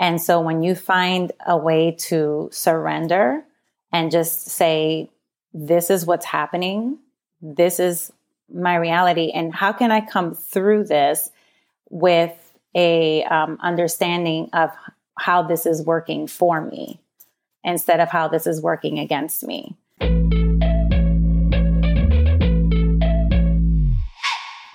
And so when you find a way to surrender and just say, this is what's happening, this is my reality, and how can I come through this with a um, understanding of how this is working for me instead of how this is working against me.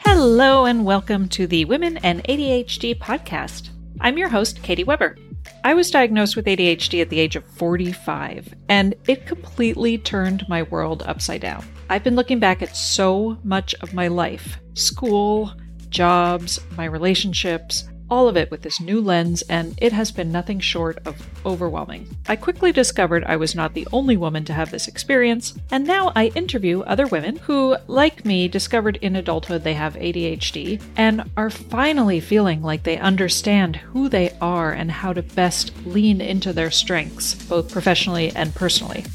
Hello, and welcome to the Women and ADHD podcast. I'm your host, Katie Weber. I was diagnosed with ADHD at the age of 45, and it completely turned my world upside down. I've been looking back at so much of my life school, jobs, my relationships, all of it with this new lens, and it has been nothing short of overwhelming. I quickly discovered I was not the only woman to have this experience, and now I interview other women who, like me, discovered in adulthood they have ADHD and are finally feeling like they understand who they are and how to best lean into their strengths, both professionally and personally.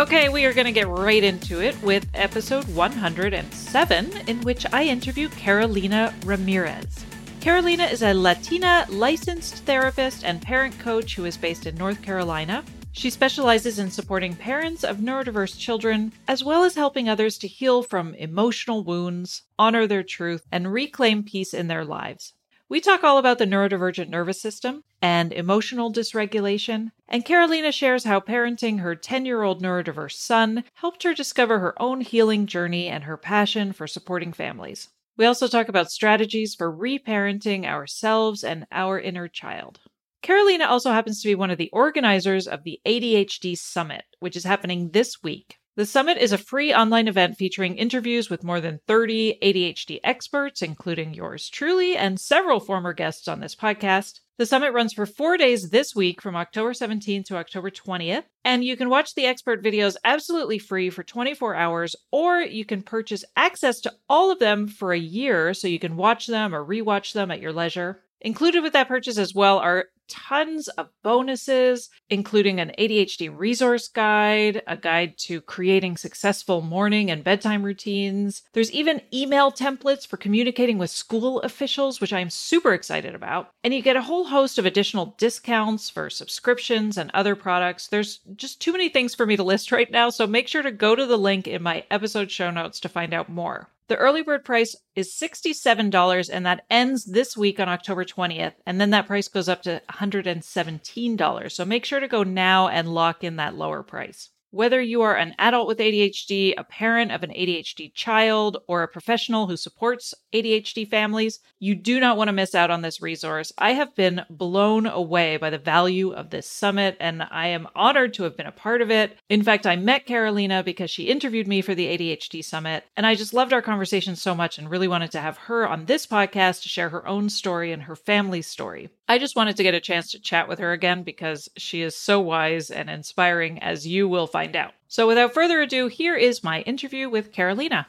Okay, we are going to get right into it with episode 107, in which I interview Carolina Ramirez. Carolina is a Latina licensed therapist and parent coach who is based in North Carolina. She specializes in supporting parents of neurodiverse children, as well as helping others to heal from emotional wounds, honor their truth, and reclaim peace in their lives. We talk all about the neurodivergent nervous system and emotional dysregulation, and Carolina shares how parenting her 10 year old neurodiverse son helped her discover her own healing journey and her passion for supporting families. We also talk about strategies for reparenting ourselves and our inner child. Carolina also happens to be one of the organizers of the ADHD Summit, which is happening this week. The summit is a free online event featuring interviews with more than 30 ADHD experts, including yours truly and several former guests on this podcast. The summit runs for four days this week from October 17th to October 20th. And you can watch the expert videos absolutely free for 24 hours, or you can purchase access to all of them for a year so you can watch them or rewatch them at your leisure. Included with that purchase as well are tons of bonuses, including an ADHD resource guide, a guide to creating successful morning and bedtime routines. There's even email templates for communicating with school officials, which I'm super excited about. And you get a whole host of additional discounts for subscriptions and other products. There's just too many things for me to list right now, so make sure to go to the link in my episode show notes to find out more. The early bird price is $67 and that ends this week on October 20th. And then that price goes up to $117. So make sure to go now and lock in that lower price. Whether you are an adult with ADHD, a parent of an ADHD child, or a professional who supports ADHD families, you do not want to miss out on this resource. I have been blown away by the value of this summit, and I am honored to have been a part of it. In fact, I met Carolina because she interviewed me for the ADHD summit, and I just loved our conversation so much and really wanted to have her on this podcast to share her own story and her family's story. I just wanted to get a chance to chat with her again because she is so wise and inspiring, as you will find out. So, without further ado, here is my interview with Carolina.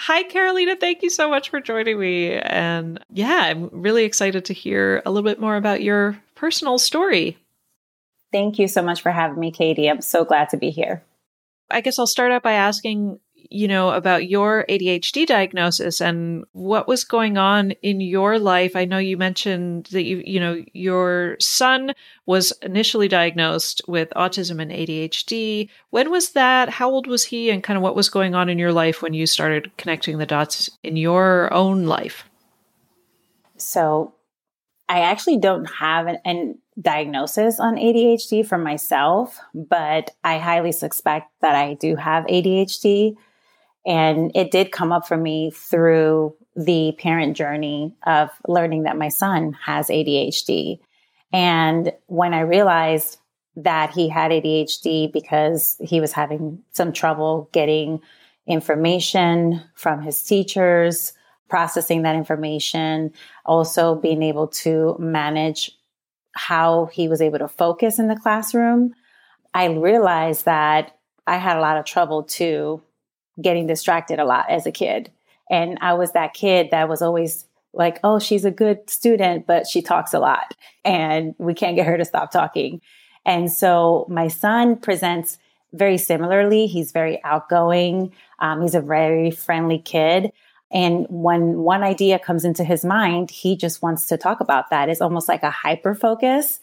Hi, Carolina. Thank you so much for joining me. And yeah, I'm really excited to hear a little bit more about your personal story. Thank you so much for having me, Katie. I'm so glad to be here. I guess I'll start out by asking you know, about your ADHD diagnosis and what was going on in your life. I know you mentioned that you, you know, your son was initially diagnosed with autism and ADHD. When was that? How old was he? And kind of what was going on in your life when you started connecting the dots in your own life? So I actually don't have an, an diagnosis on ADHD for myself, but I highly suspect that I do have ADHD. And it did come up for me through the parent journey of learning that my son has ADHD. And when I realized that he had ADHD because he was having some trouble getting information from his teachers, processing that information, also being able to manage how he was able to focus in the classroom, I realized that I had a lot of trouble too getting distracted a lot as a kid. And I was that kid that was always like, oh, she's a good student, but she talks a lot and we can't get her to stop talking. And so my son presents very similarly. He's very outgoing. Um, he's a very friendly kid. And when one idea comes into his mind, he just wants to talk about that. It's almost like a hyper focus.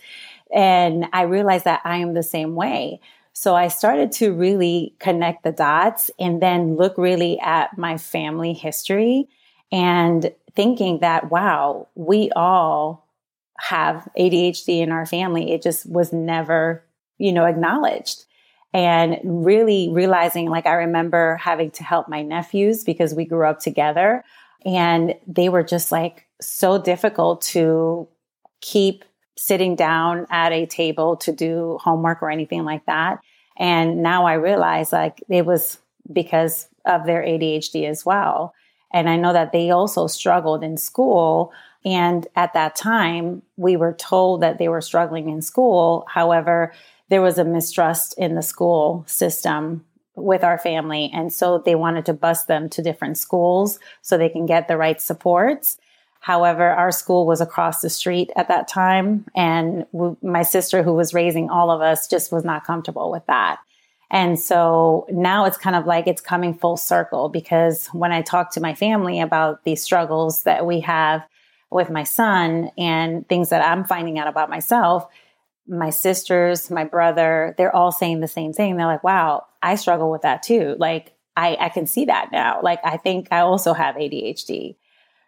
And I realized that I am the same way. So I started to really connect the dots and then look really at my family history and thinking that, wow, we all have ADHD in our family. It just was never, you know, acknowledged. And really realizing, like, I remember having to help my nephews because we grew up together and they were just like so difficult to keep sitting down at a table to do homework or anything like that. And now I realize like it was because of their ADHD as well. And I know that they also struggled in school. And at that time, we were told that they were struggling in school. However, there was a mistrust in the school system with our family. And so they wanted to bus them to different schools so they can get the right supports. However, our school was across the street at that time. And my sister, who was raising all of us, just was not comfortable with that. And so now it's kind of like it's coming full circle because when I talk to my family about these struggles that we have with my son and things that I'm finding out about myself, my sisters, my brother, they're all saying the same thing. They're like, wow, I struggle with that too. Like, I, I can see that now. Like, I think I also have ADHD.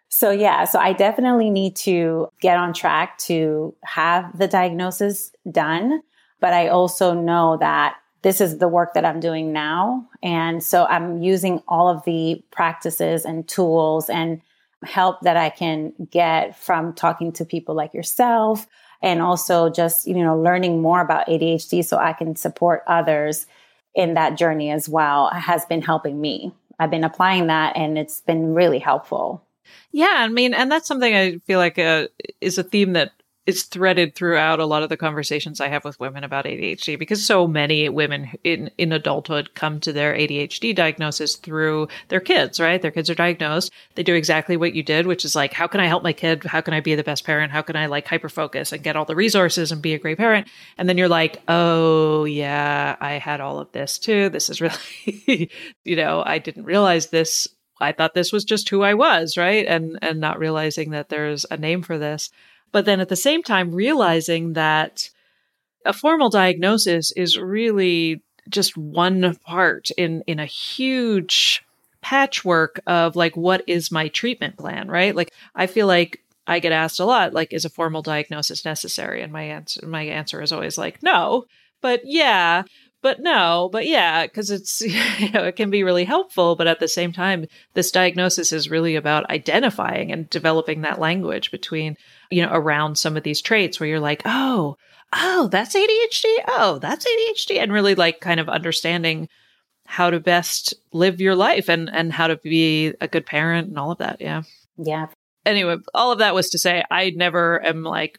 So yeah, so I definitely need to get on track to have the diagnosis done. But I also know that this is the work that I'm doing now. And so I'm using all of the practices and tools and help that I can get from talking to people like yourself and also just, you know, learning more about ADHD so I can support others in that journey as well has been helping me. I've been applying that and it's been really helpful. Yeah, I mean, and that's something I feel like uh, is a theme that is threaded throughout a lot of the conversations I have with women about ADHD because so many women in, in adulthood come to their ADHD diagnosis through their kids, right? Their kids are diagnosed. They do exactly what you did, which is like, how can I help my kid? How can I be the best parent? How can I like hyper focus and get all the resources and be a great parent? And then you're like, oh yeah, I had all of this too. This is really, you know, I didn't realize this I thought this was just who I was, right? And and not realizing that there's a name for this. But then at the same time realizing that a formal diagnosis is really just one part in in a huge patchwork of like what is my treatment plan, right? Like I feel like I get asked a lot like is a formal diagnosis necessary and my answer my answer is always like no, but yeah, but no, but yeah, because it's you know it can be really helpful, but at the same time, this diagnosis is really about identifying and developing that language between you know around some of these traits where you're like, oh, oh, that's ADHD, oh, that's ADHD, and really like kind of understanding how to best live your life and and how to be a good parent and all of that. Yeah, yeah. Anyway, all of that was to say, I never am like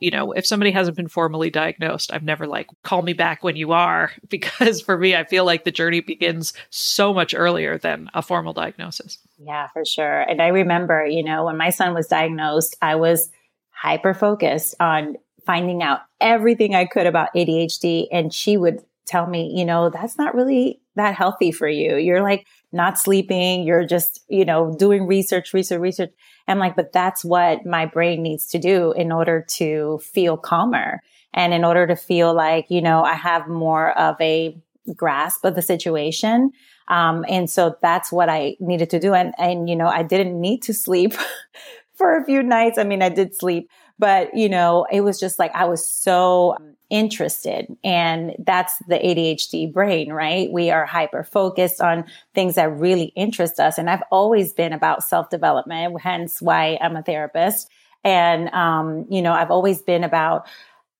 you know, if somebody hasn't been formally diagnosed, I've never like, call me back when you are, because for me, I feel like the journey begins so much earlier than a formal diagnosis. Yeah, for sure. And I remember, you know, when my son was diagnosed, I was hyper focused on finding out everything I could about ADHD. And she would tell me, you know, that's not really that healthy for you. You're like not sleeping. You're just, you know, doing research, research, research. I'm like, but that's what my brain needs to do in order to feel calmer and in order to feel like, you know, I have more of a grasp of the situation. Um, and so that's what I needed to do. And, and, you know, I didn't need to sleep for a few nights. I mean, I did sleep, but, you know, it was just like I was so interested. And that's the ADHD brain, right? We are hyper focused on things that really interest us. And I've always been about self development, hence why I'm a therapist. And, um, you know, I've always been about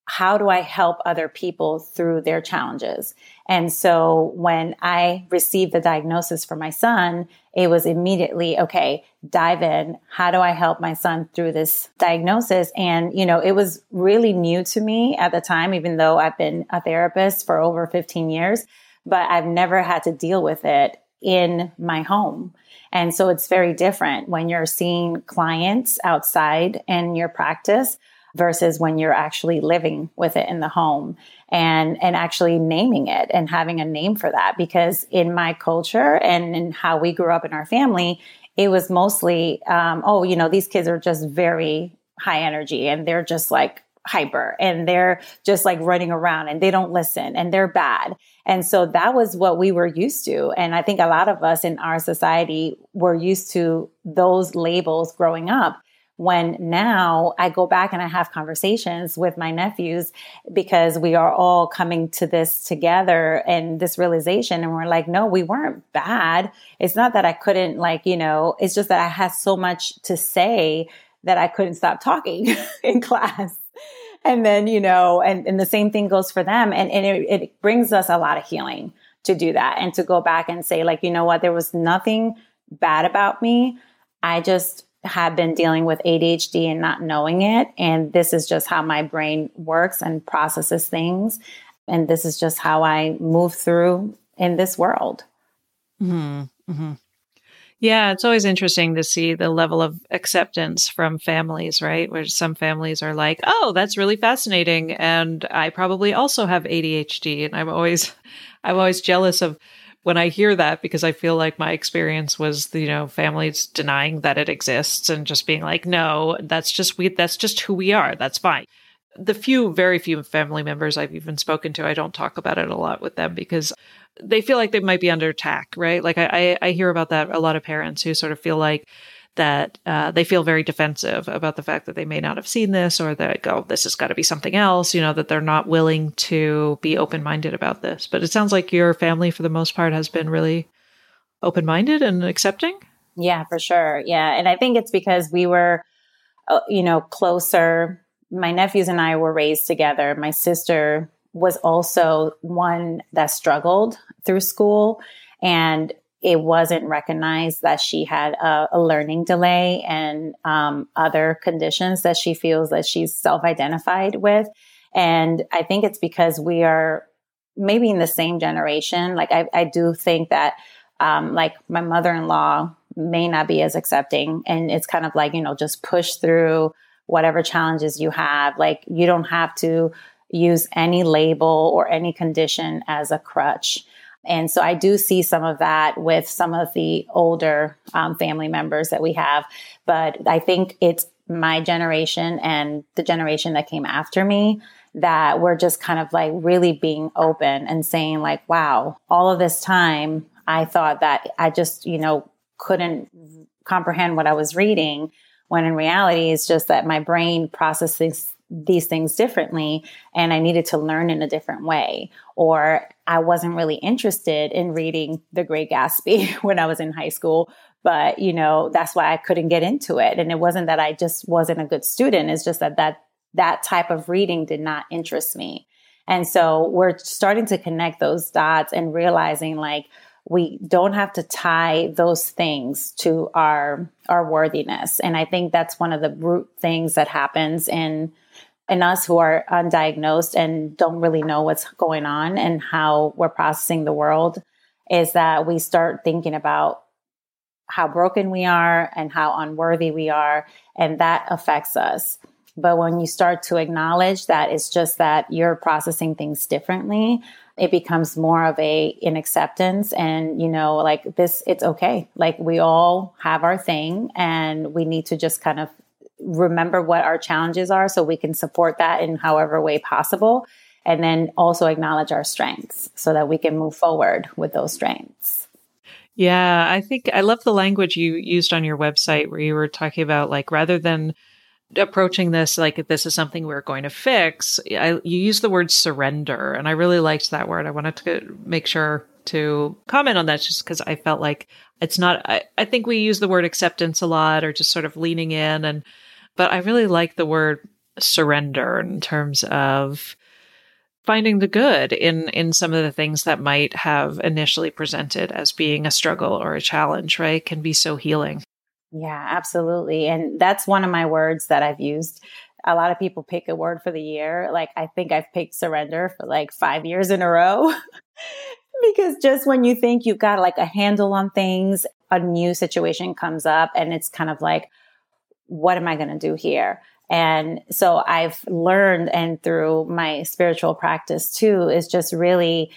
how do I help other people through their challenges? And so when I received the diagnosis for my son, it was immediately, okay, dive in. How do I help my son through this diagnosis? And, you know, it was really new to me at the time, even though I've been a therapist for over 15 years, but I've never had to deal with it in my home. And so it's very different when you're seeing clients outside in your practice versus when you're actually living with it in the home and and actually naming it and having a name for that because in my culture and in how we grew up in our family it was mostly um, oh you know these kids are just very high energy and they're just like hyper and they're just like running around and they don't listen and they're bad. And so that was what we were used to. And I think a lot of us in our society were used to those labels growing up when now I go back and I have conversations with my nephews because we are all coming to this together and this realization. And we're like, no, we weren't bad. It's not that I couldn't, like, you know, it's just that I had so much to say that I couldn't stop talking in class. And then, you know, and, and the same thing goes for them. And, and it, it brings us a lot of healing to do that and to go back and say, like, you know what, there was nothing bad about me. I just have been dealing with ADHD and not knowing it. And this is just how my brain works and processes things. And this is just how I move through in this world. Mm-hmm. Mm-hmm. Yeah, it's always interesting to see the level of acceptance from families, right? Where some families are like, "Oh, that's really fascinating," and I probably also have ADHD, and I'm always, I'm always jealous of when I hear that because I feel like my experience was, you know, families denying that it exists and just being like, no, that's just we, that's just who we are. That's fine. The few, very few family members I've even spoken to, I don't talk about it a lot with them because they feel like they might be under attack, right? Like I, I, I hear about that a lot of parents who sort of feel like that uh, they feel very defensive about the fact that they may not have seen this or that oh this has got to be something else you know that they're not willing to be open-minded about this. But it sounds like your family for the most part has been really open-minded and accepting? Yeah for sure. Yeah and i think it's because we were uh, you know closer. My nephews and i were raised together. My sister was also one that struggled through school and it wasn't recognized that she had a, a learning delay and um, other conditions that she feels that she's self-identified with. And I think it's because we are maybe in the same generation. Like I, I do think that, um, like my mother-in-law may not be as accepting, and it's kind of like you know just push through whatever challenges you have. Like you don't have to use any label or any condition as a crutch. And so I do see some of that with some of the older um, family members that we have. But I think it's my generation and the generation that came after me that we're just kind of like really being open and saying, like, wow, all of this time, I thought that I just, you know, couldn't comprehend what I was reading. When in reality, it's just that my brain processes these things differently and I needed to learn in a different way. Or I wasn't really interested in reading The Great Gatsby when I was in high school. But, you know, that's why I couldn't get into it. And it wasn't that I just wasn't a good student. It's just that that, that type of reading did not interest me. And so we're starting to connect those dots and realizing like, we don't have to tie those things to our our worthiness and i think that's one of the root things that happens in in us who are undiagnosed and don't really know what's going on and how we're processing the world is that we start thinking about how broken we are and how unworthy we are. And that affects us. But when you start to acknowledge that it's just that you're processing things differently, it becomes more of a in acceptance and you know like this it's okay like we all have our thing and we need to just kind of remember what our challenges are so we can support that in however way possible. And then also acknowledge our strengths so that we can move forward with those strengths. Yeah i think i love the language you used on your website where you were talking about like rather than approaching this like this is something we're going to fix I, you use the word surrender and i really liked that word. I wanted to make sure to comment on that just because i felt like it's not I, I think we use the word acceptance a lot or just sort of leaning in and but i really like the word surrender in terms of finding the good in in some of the things that might have initially presented as being a struggle or a challenge right can be so healing yeah, absolutely. And that's one of my words that I've used. A lot of people pick a word for the year. Like I think I've picked surrender for like five years in a row. because just when you think you've got like a handle on things, a new situation comes up and it's kind of like, what am I going to do here? And so I've learned and through my spiritual practice too, is just really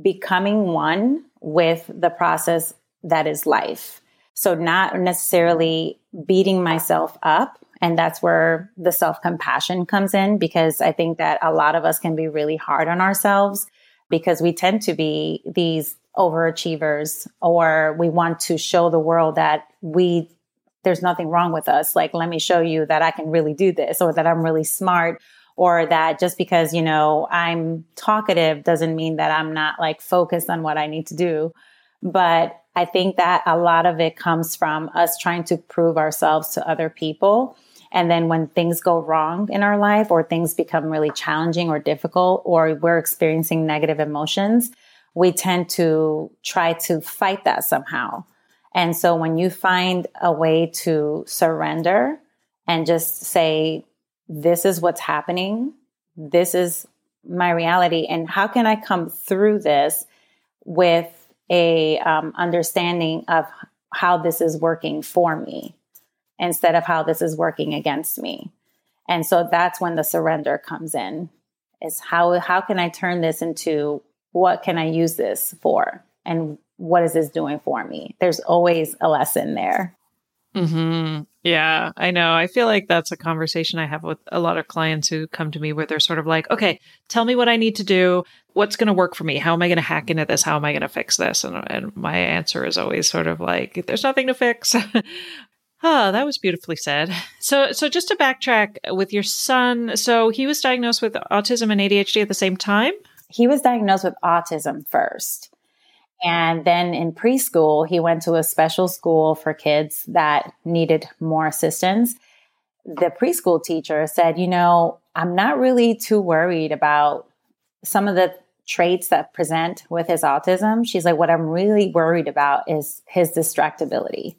becoming one with the process that is life so not necessarily beating myself up. And that's where the self compassion comes in because I think that a lot of us can be really hard on ourselves because we tend to be these overachievers or we want to show the world that we there's nothing wrong with us like let me show you that I can really do this or that I'm really smart or that just because you know I'm talkative doesn't mean that I'm not like focused on what I need to do but I think that a lot of it comes from us trying to prove ourselves to other people. And then when things go wrong in our life or things become really challenging or difficult or we're experiencing negative emotions, we tend to try to fight that somehow. And so when you find a way to surrender and just say, this is what's happening. This is my reality. And how can I come through this with a um, understanding of how this is working for me instead of how this is working against me. And so that's when the surrender comes in is how how can I turn this into what can I use this for and what is this doing for me? There's always a lesson there. Hmm. Yeah, I know. I feel like that's a conversation I have with a lot of clients who come to me where they're sort of like, "Okay, tell me what I need to do. What's going to work for me? How am I going to hack into this? How am I going to fix this?" And and my answer is always sort of like, "There's nothing to fix." Oh, that was beautifully said. So, so just to backtrack with your son, so he was diagnosed with autism and ADHD at the same time. He was diagnosed with autism first. And then in preschool, he went to a special school for kids that needed more assistance. The preschool teacher said, You know, I'm not really too worried about some of the traits that present with his autism. She's like, What I'm really worried about is his distractibility.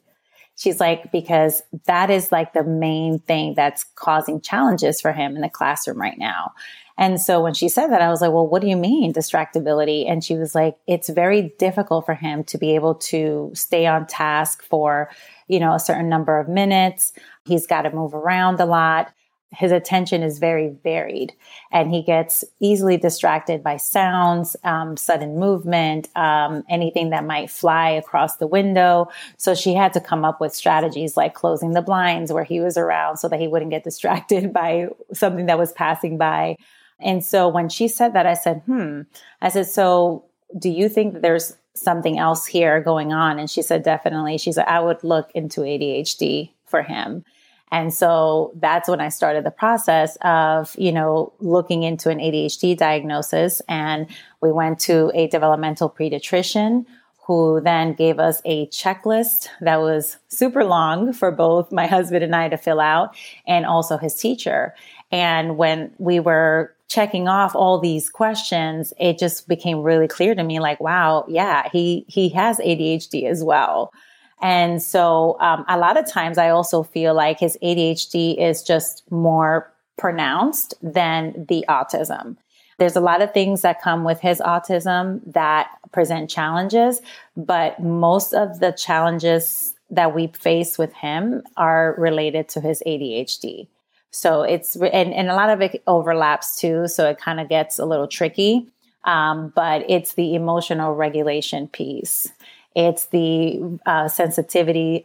She's like, because that is like the main thing that's causing challenges for him in the classroom right now. And so when she said that, I was like, well, what do you mean distractibility? And she was like, it's very difficult for him to be able to stay on task for, you know, a certain number of minutes. He's got to move around a lot his attention is very varied and he gets easily distracted by sounds, um, sudden movement, um, anything that might fly across the window. So she had to come up with strategies like closing the blinds where he was around so that he wouldn't get distracted by something that was passing by. And so when she said that, I said, hmm, I said, so do you think that there's something else here going on? And she said, definitely. She said, I would look into ADHD for him. And so that's when I started the process of, you know, looking into an ADHD diagnosis. And we went to a developmental pediatrician who then gave us a checklist that was super long for both my husband and I to fill out and also his teacher. And when we were checking off all these questions, it just became really clear to me like, wow, yeah, he, he has ADHD as well. And so um, a lot of times I also feel like his ADHD is just more pronounced than the autism. There's a lot of things that come with his autism that present challenges, but most of the challenges that we face with him are related to his ADHD. So it's, and, and a lot of it overlaps too. So it kind of gets a little tricky. Um, but it's the emotional regulation piece. It's the uh, sensitivity,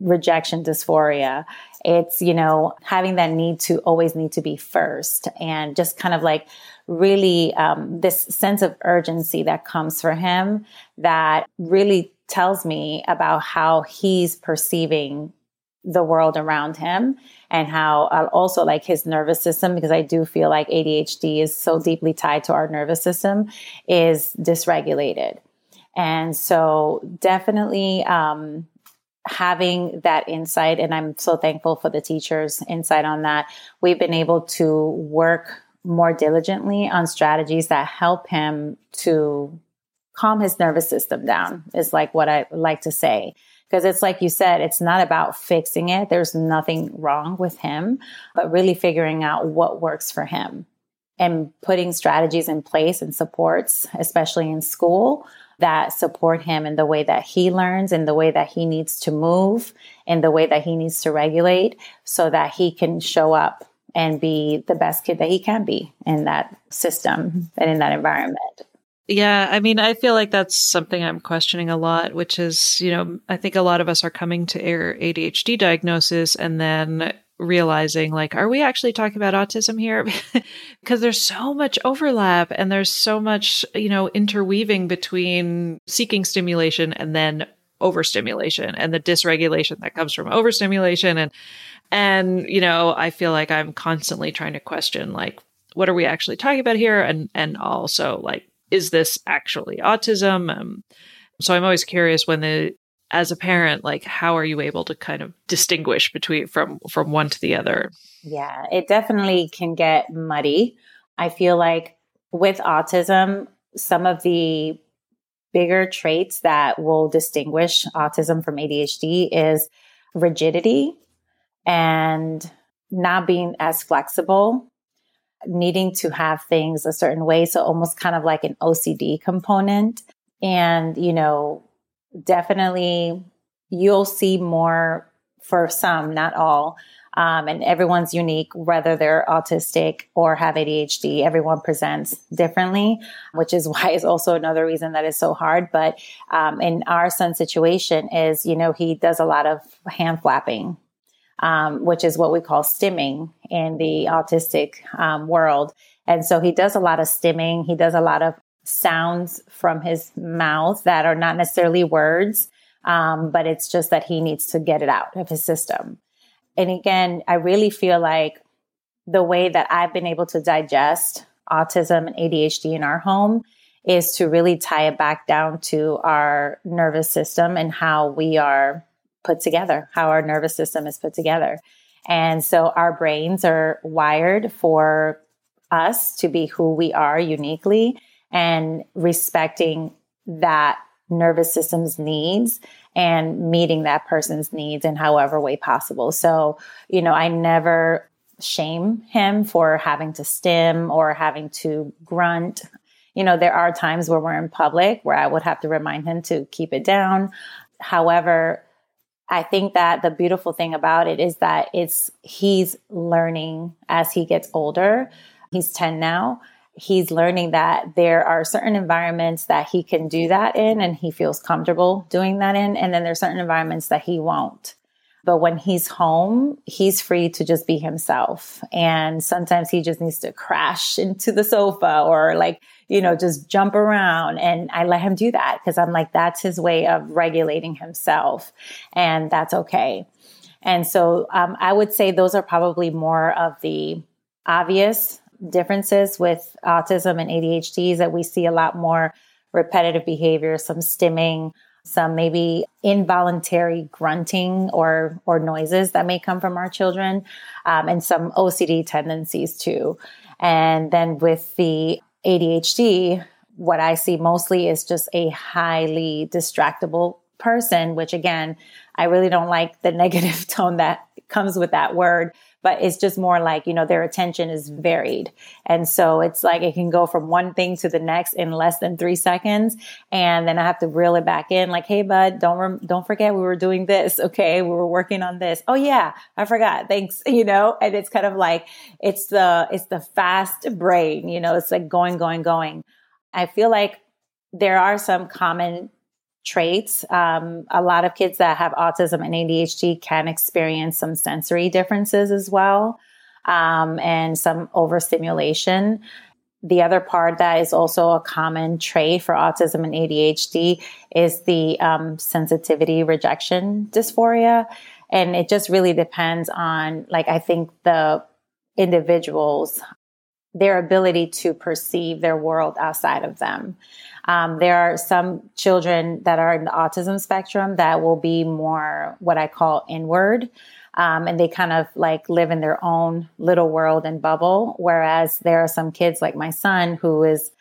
rejection dysphoria. It's, you know, having that need to always need to be first and just kind of like really um, this sense of urgency that comes for him that really tells me about how he's perceiving the world around him and how uh, also like his nervous system because i do feel like adhd is so deeply tied to our nervous system is dysregulated and so definitely um, having that insight and i'm so thankful for the teachers insight on that we've been able to work more diligently on strategies that help him to calm his nervous system down is like what I like to say. Because it's like you said, it's not about fixing it. There's nothing wrong with him, but really figuring out what works for him and putting strategies in place and supports, especially in school, that support him in the way that he learns, in the way that he needs to move, in the way that he needs to regulate, so that he can show up and be the best kid that he can be in that system and in that environment. Yeah, I mean, I feel like that's something I'm questioning a lot, which is, you know, I think a lot of us are coming to ADHD diagnosis and then realizing, like, are we actually talking about autism here? because there's so much overlap and there's so much, you know, interweaving between seeking stimulation and then overstimulation and the dysregulation that comes from overstimulation and and you know i feel like i'm constantly trying to question like what are we actually talking about here and and also like is this actually autism? Um, so I'm always curious when the as a parent like how are you able to kind of distinguish between from from one to the other? Yeah it definitely can get muddy. I feel like with autism some of the bigger traits that will distinguish autism from adhd is rigidity and not being as flexible needing to have things a certain way. So almost kind of like an OCD component. And, you know, definitely you'll see more for some, not all. Um, and everyone's unique, whether they're autistic or have ADHD. Everyone presents differently, which is why is also another reason that is so hard. But um, in our son's situation, is you know he does a lot of hand flapping, um, which is what we call stimming in the autistic um, world. And so he does a lot of stimming. He does a lot of sounds from his mouth that are not necessarily words, um, but it's just that he needs to get it out of his system. And again, I really feel like the way that I've been able to digest autism and ADHD in our home is to really tie it back down to our nervous system and how we are put together, how our nervous system is put together. And so our brains are wired for us to be who we are uniquely and respecting that nervous system's needs and meeting that person's needs in however way possible. So, you know, I never shame him for having to stim or having to grunt. You know, there are times where we're in public where I would have to remind him to keep it down. However, I think that the beautiful thing about it is that it's he's learning as he gets older. He's 10 now. He's learning that there are certain environments that he can do that in and he feels comfortable doing that in. And then there's certain environments that he won't. But when he's home, he's free to just be himself. And sometimes he just needs to crash into the sofa or like, you know, just jump around. And I let him do that because I'm like, that's his way of regulating himself. And that's okay. And so um, I would say those are probably more of the obvious differences with autism and ADHD is that we see a lot more repetitive behavior, some stimming, some maybe involuntary grunting or or noises that may come from our children, um, and some OCD tendencies too. And then with the ADHD, what I see mostly is just a highly distractible person, which again, I really don't like the negative tone that comes with that word. But it's just more like, you know, their attention is varied. And so it's like it can go from one thing to the next in less than three seconds. And then I have to reel it back in like, Hey, bud, don't, rem- don't forget we were doing this. Okay. We were working on this. Oh yeah, I forgot. Thanks. You know, and it's kind of like, it's the, it's the fast brain, you know, it's like going, going, going. I feel like there are some common traits. Um, a lot of kids that have autism and ADHD can experience some sensory differences as well, um, and some overstimulation. The other part that is also a common trait for autism and ADHD is the um, sensitivity rejection dysphoria. And it just really depends on, like, I think the individuals, their ability to perceive their world outside of them. Um, there are some children that are in the autism spectrum that will be more what I call inward. Um, and they kind of like live in their own little world and bubble. Whereas there are some kids like my son who is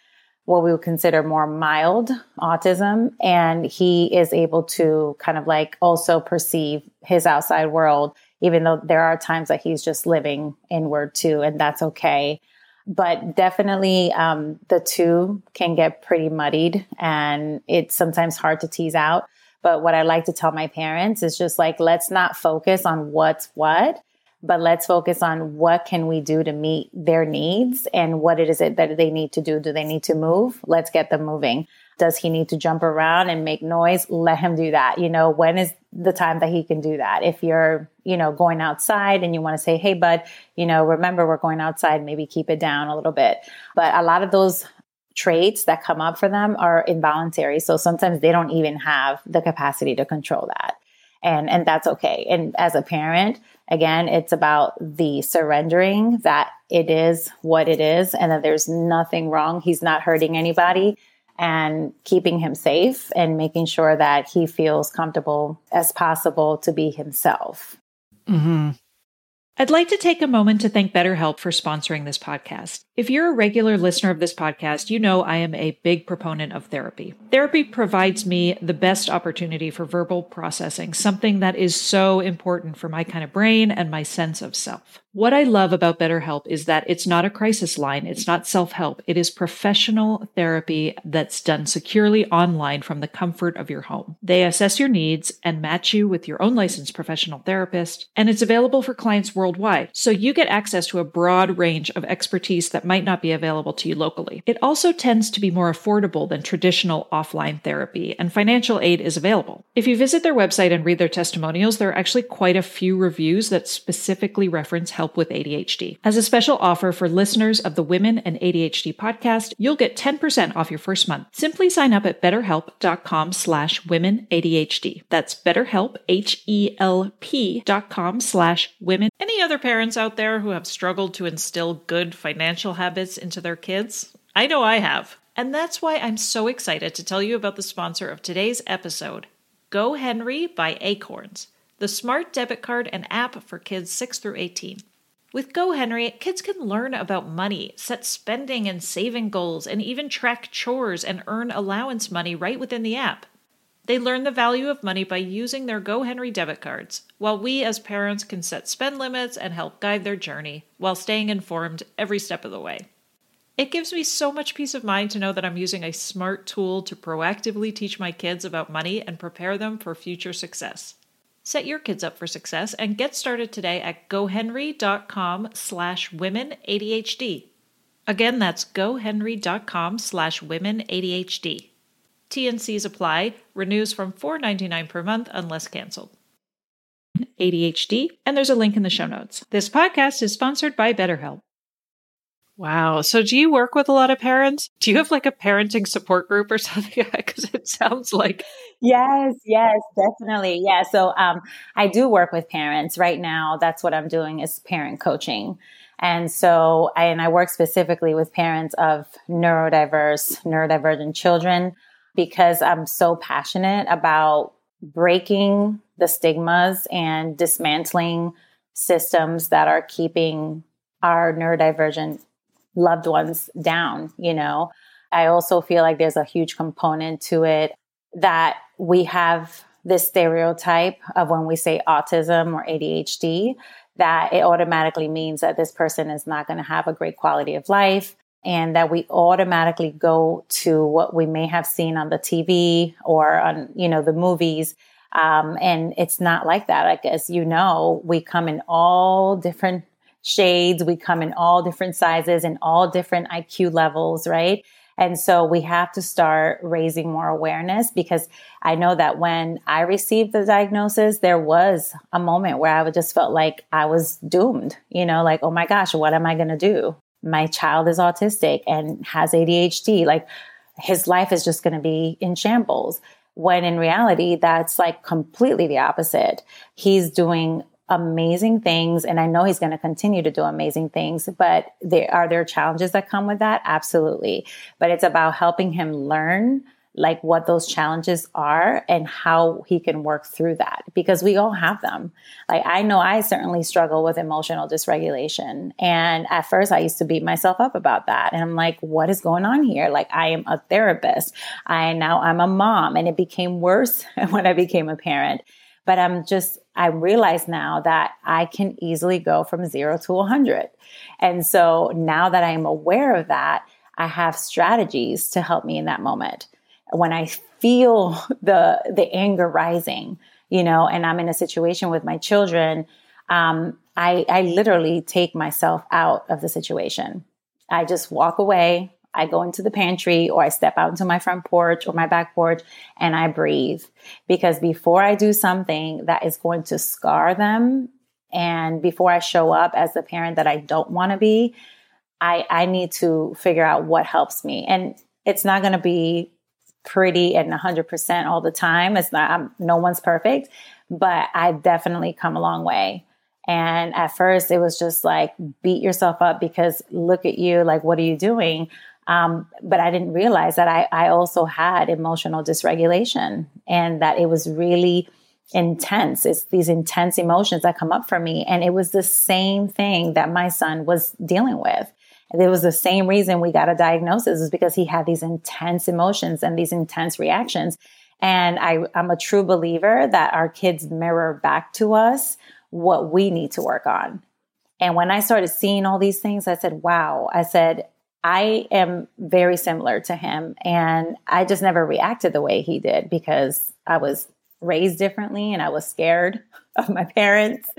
what we would consider more mild autism. And he is able to kind of like also perceive his outside world, even though there are times that he's just living inward too. And that's okay but definitely um, the two can get pretty muddied and it's sometimes hard to tease out. But what I like to tell my parents is just like, let's not focus on what's what, but let's focus on what can we do to meet their needs and what it is it that they need to do. Do they need to move? Let's get them moving. Does he need to jump around and make noise? Let him do that. You know, when is the time that he can do that? If you're, you know, going outside and you want to say, Hey, bud, you know, remember we're going outside, maybe keep it down a little bit. But a lot of those traits that come up for them are involuntary. So sometimes they don't even have the capacity to control that. And, and that's okay. And as a parent, again, it's about the surrendering that it is what it is and that there's nothing wrong. He's not hurting anybody and keeping him safe and making sure that he feels comfortable as possible to be himself. Mm-hmm. I'd like to take a moment to thank BetterHelp for sponsoring this podcast. If you're a regular listener of this podcast, you know I am a big proponent of therapy. Therapy provides me the best opportunity for verbal processing, something that is so important for my kind of brain and my sense of self. What I love about BetterHelp is that it's not a crisis line. It's not self-help. It is professional therapy that's done securely online from the comfort of your home. They assess your needs and match you with your own licensed professional therapist, and it's available for clients worldwide. So you get access to a broad range of expertise that might not be available to you locally. It also tends to be more affordable than traditional offline therapy, and financial aid is available. If you visit their website and read their testimonials, there are actually quite a few reviews that specifically reference help with ADHD. As a special offer for listeners of the Women and ADHD podcast, you'll get 10% off your first month. Simply sign up at betterhelp.com slash women ADHD. That's betterhelp, H-E-L-P dot com slash women. Any other parents out there who have struggled to instill good financial habits into their kids? I know I have. And that's why I'm so excited to tell you about the sponsor of today's episode, GoHenry by Acorns the smart debit card and app for kids 6 through 18. With GoHenry, kids can learn about money, set spending and saving goals, and even track chores and earn allowance money right within the app. They learn the value of money by using their GoHenry debit cards, while we as parents can set spend limits and help guide their journey while staying informed every step of the way. It gives me so much peace of mind to know that I'm using a smart tool to proactively teach my kids about money and prepare them for future success. Set your kids up for success and get started today at gohenry.com slash women ADHD. Again, that's gohenry.com slash women ADHD. TNCs apply, renews from $4.99 per month unless canceled. ADHD, and there's a link in the show notes. This podcast is sponsored by BetterHelp. Wow. So do you work with a lot of parents? Do you have like a parenting support group or something? Because it sounds like. Yes, yes, definitely. Yeah. So um, I do work with parents right now. That's what I'm doing is parent coaching. And so I, and I work specifically with parents of neurodiverse, neurodivergent children because I'm so passionate about breaking the stigmas and dismantling systems that are keeping our neurodivergent loved ones down, you know. I also feel like there's a huge component to it that we have this stereotype of when we say autism or ADHD that it automatically means that this person is not going to have a great quality of life and that we automatically go to what we may have seen on the TV or on, you know, the movies. Um, and it's not like that. Like, as you know, we come in all different shades. We come in all different sizes and all different IQ levels, right? And so we have to start raising more awareness because I know that when I received the diagnosis, there was a moment where I just felt like I was doomed, you know, like, oh my gosh, what am I going to do? My child is autistic and has ADHD. Like his life is just going to be in shambles. When in reality, that's like completely the opposite. He's doing amazing things and I know he's going to continue to do amazing things, but there are there challenges that come with that? Absolutely. But it's about helping him learn like what those challenges are and how he can work through that because we all have them. Like I know I certainly struggle with emotional dysregulation. And at first I used to beat myself up about that. And I'm like, what is going on here? Like I am a therapist. I now I'm a mom and it became worse when I became a parent. But I'm just, I realize now that I can easily go from zero to 100. And so now that I'm aware of that, I have strategies to help me in that moment. When I feel the, the anger rising, you know, and I'm in a situation with my children, um, I, I literally take myself out of the situation. I just walk away. I go into the pantry or I step out into my front porch or my back porch and I breathe. Because before I do something that is going to scar them and before I show up as the parent that I don't want to be, I, I need to figure out what helps me. And it's not going to be pretty and 100% all the time. It's not, I'm, no one's perfect, but I've definitely come a long way. And at first, it was just like, beat yourself up because look at you, like, what are you doing? Um, but I didn't realize that I, I also had emotional dysregulation and that it was really intense. It's these intense emotions that come up for me. And it was the same thing that my son was dealing with. It was the same reason we got a diagnosis is because he had these intense emotions and these intense reactions. And I, I'm a true believer that our kids mirror back to us what we need to work on. And when I started seeing all these things, I said, wow, I said, I am very similar to him. And I just never reacted the way he did because I was raised differently and I was scared of my parents.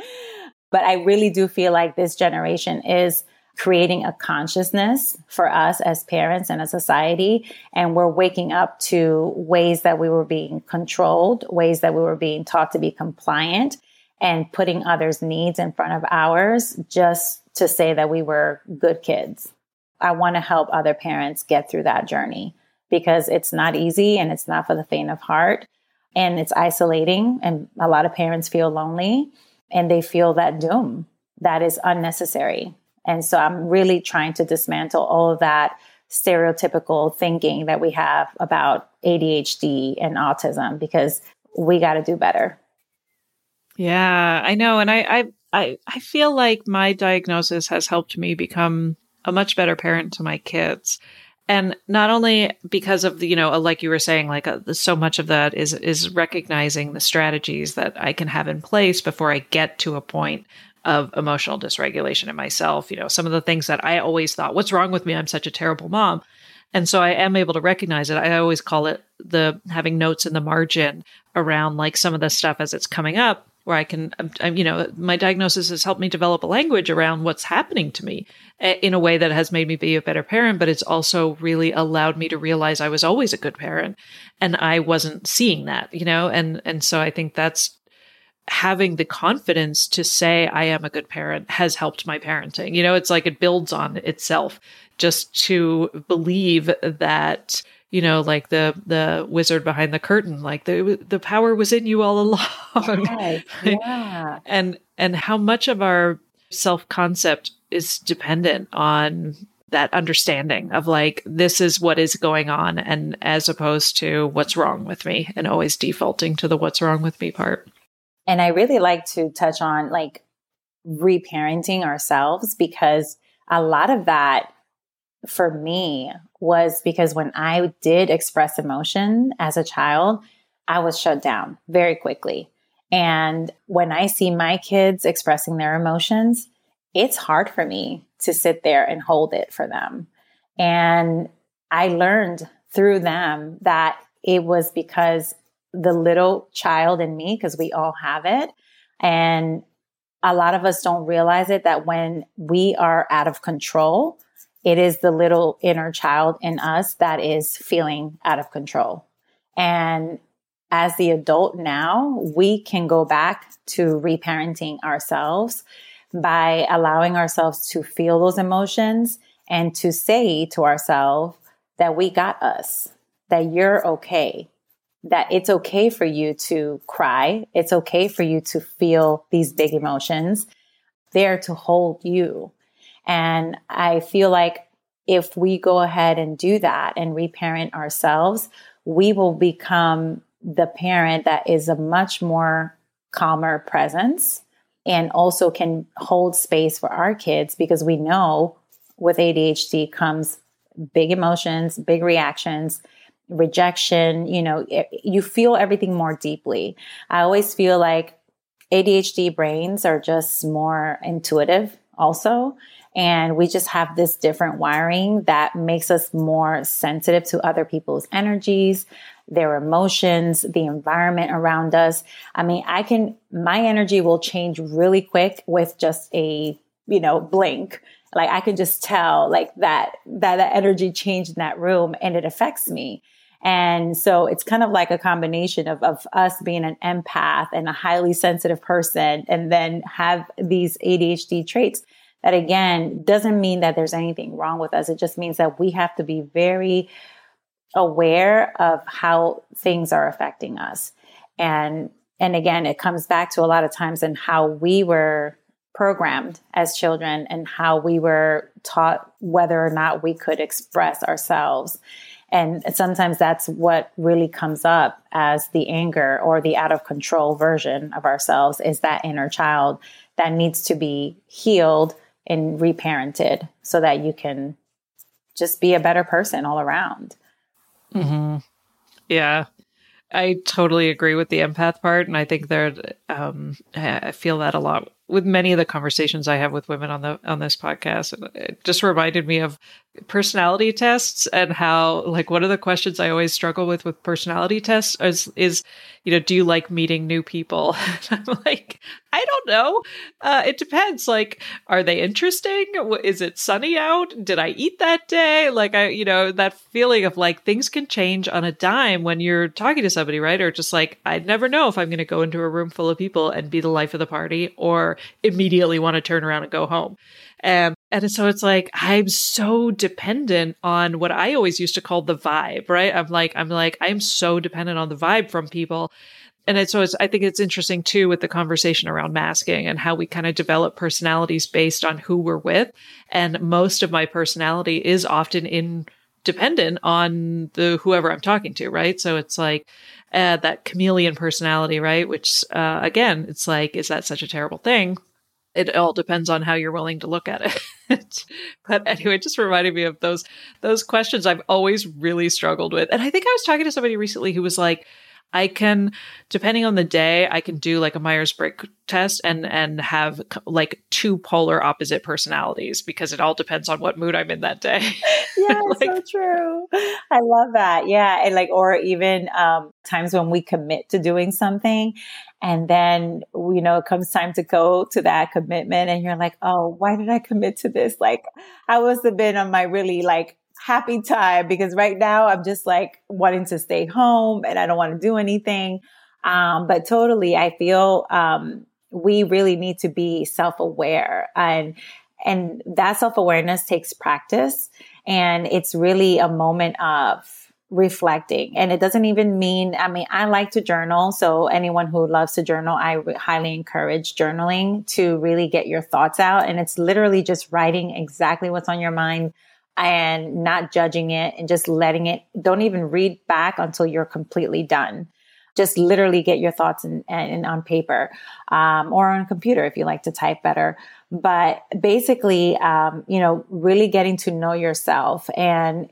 But I really do feel like this generation is creating a consciousness for us as parents and a society. And we're waking up to ways that we were being controlled, ways that we were being taught to be compliant and putting others' needs in front of ours just to say that we were good kids. I want to help other parents get through that journey because it's not easy and it's not for the faint of heart and it's isolating and a lot of parents feel lonely and they feel that doom that is unnecessary. And so I'm really trying to dismantle all of that stereotypical thinking that we have about ADHD and autism because we got to do better. Yeah, I know and I I I I feel like my diagnosis has helped me become a much better parent to my kids and not only because of the you know like you were saying like uh, so much of that is is recognizing the strategies that i can have in place before i get to a point of emotional dysregulation in myself you know some of the things that i always thought what's wrong with me? I'm such a terrible mom. And so i am able to recognize it. I always call it the having notes in the margin around like some of the stuff as it's coming up where I can, I'm, you know, my diagnosis has helped me develop a language around what's happening to me in a way that has made me be a better parent, but it's also really allowed me to realize I was always a good parent and I wasn't seeing that, you know, and, and so I think that's having the confidence to say I am a good parent has helped my parenting. You know, it's like it builds on itself just to believe that you know, like the the wizard behind the curtain, like the the power was in you all along. Right. Yeah. and and how much of our self concept is dependent on that understanding of like this is what is going on and as opposed to what's wrong with me and always defaulting to the what's wrong with me part. And I really like to touch on like reparenting ourselves because a lot of that for me was because when I did express emotion as a child, I was shut down very quickly. And when I see my kids expressing their emotions, it's hard for me to sit there and hold it for them. And I learned through them that it was because the little child in me, because we all have it. And a lot of us don't realize it that when we are out of control, it is the little inner child in us that is feeling out of control. And as the adult now, we can go back to reparenting ourselves by allowing ourselves to feel those emotions and to say to ourselves that we got us, that you're okay, that it's okay for you to cry. It's okay for you to feel these big emotions. There to hold you. And I feel like if we go ahead and do that and reparent ourselves, we will become the parent that is a much more calmer presence and also can hold space for our kids because we know with ADHD comes big emotions, big reactions, rejection, you know, it, you feel everything more deeply. I always feel like ADHD brains are just more intuitive also. And we just have this different wiring that makes us more sensitive to other people's energies, their emotions, the environment around us. I mean, I can, my energy will change really quick with just a, you know, blink. Like I can just tell like that, that, that energy changed in that room and it affects me. And so it's kind of like a combination of, of us being an empath and a highly sensitive person and then have these ADHD traits that again doesn't mean that there's anything wrong with us. It just means that we have to be very aware of how things are affecting us. And and again, it comes back to a lot of times and how we were programmed as children and how we were taught whether or not we could express ourselves. And sometimes that's what really comes up as the anger or the out of control version of ourselves is that inner child that needs to be healed and reparented so that you can just be a better person all around. Mm-hmm. Yeah. I totally agree with the empath part. And I think there, um, I feel that a lot with many of the conversations I have with women on the on this podcast. It just reminded me of personality tests and how like one of the questions I always struggle with with personality tests is is you know do you like meeting new people? I'm like I don't know. Uh, it depends. Like are they interesting? Is it sunny out? Did I eat that day? Like I you know that feeling of like things can change on a dime when you're talking to somebody, right? Or just like I'd never know if I'm going to go into a room full of people and be the life of the party or immediately want to turn around and go home. And and so it's like I'm so dependent on what I always used to call the vibe, right? I'm like I'm like I'm so dependent on the vibe from people. And it's, so it's, I think it's interesting too with the conversation around masking and how we kind of develop personalities based on who we're with. And most of my personality is often in dependent on the whoever I'm talking to, right? So it's like uh, that chameleon personality, right? Which uh, again, it's like, is that such a terrible thing? It all depends on how you're willing to look at it. but anyway, it just reminded me of those those questions I've always really struggled with. And I think I was talking to somebody recently who was like, I can, depending on the day, I can do like a Myers Briggs test and and have like two polar opposite personalities because it all depends on what mood I'm in that day. Yeah, like, so true. I love that. Yeah, and like, or even um, times when we commit to doing something, and then you know it comes time to go to that commitment, and you're like, oh, why did I commit to this? Like, I was have been on my really like happy time because right now I'm just like wanting to stay home and I don't want to do anything. Um, but totally, I feel um, we really need to be self aware and and that self awareness takes practice and it's really a moment of reflecting and it doesn't even mean i mean i like to journal so anyone who loves to journal i re- highly encourage journaling to really get your thoughts out and it's literally just writing exactly what's on your mind and not judging it and just letting it, don't even read back until you're completely done. Just literally get your thoughts in on paper um, or on computer if you like to type better. But basically, um, you know, really getting to know yourself and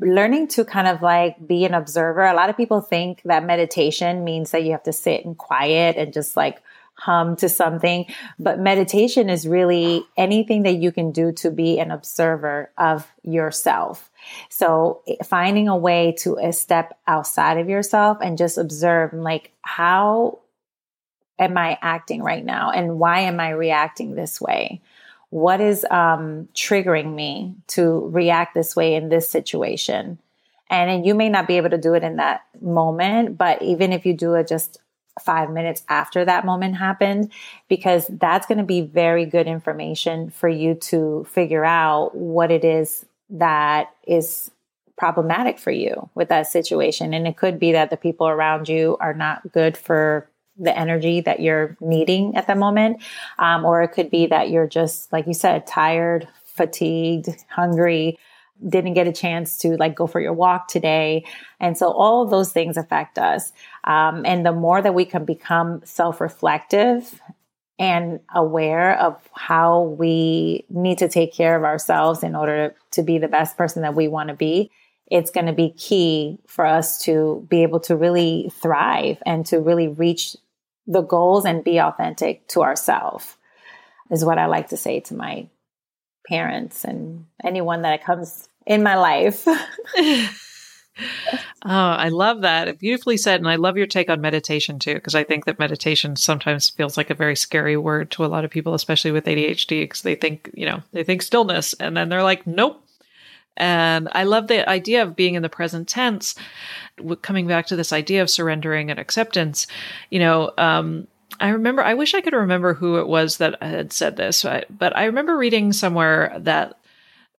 learning to kind of like be an observer. A lot of people think that meditation means that you have to sit in quiet and just like hum to something. But meditation is really anything that you can do to be an observer of yourself. So finding a way to step outside of yourself and just observe like how am I acting right now and why am I reacting this way? What is um, triggering me to react this way in this situation? And, And you may not be able to do it in that moment, but even if you do it just five minutes after that moment happened, because that's going to be very good information for you to figure out what it is that is problematic for you with that situation. And it could be that the people around you are not good for the energy that you're needing at the moment. Um, or it could be that you're just, like you said, tired, fatigued, hungry, didn't get a chance to like go for your walk today. And so all those things affect us. Um, and the more that we can become self reflective and aware of how we need to take care of ourselves in order to be the best person that we want to be, it's going to be key for us to be able to really thrive and to really reach the goals and be authentic to ourselves is what I like to say to my parents and anyone that comes in my life. oh, I love that. Beautifully said. And I love your take on meditation too, because I think that meditation sometimes feels like a very scary word to a lot of people, especially with ADHD, because they think, you know, they think stillness. And then they're like, nope, and I love the idea of being in the present tense, coming back to this idea of surrendering and acceptance. You know, um, I remember, I wish I could remember who it was that had said this, but I remember reading somewhere that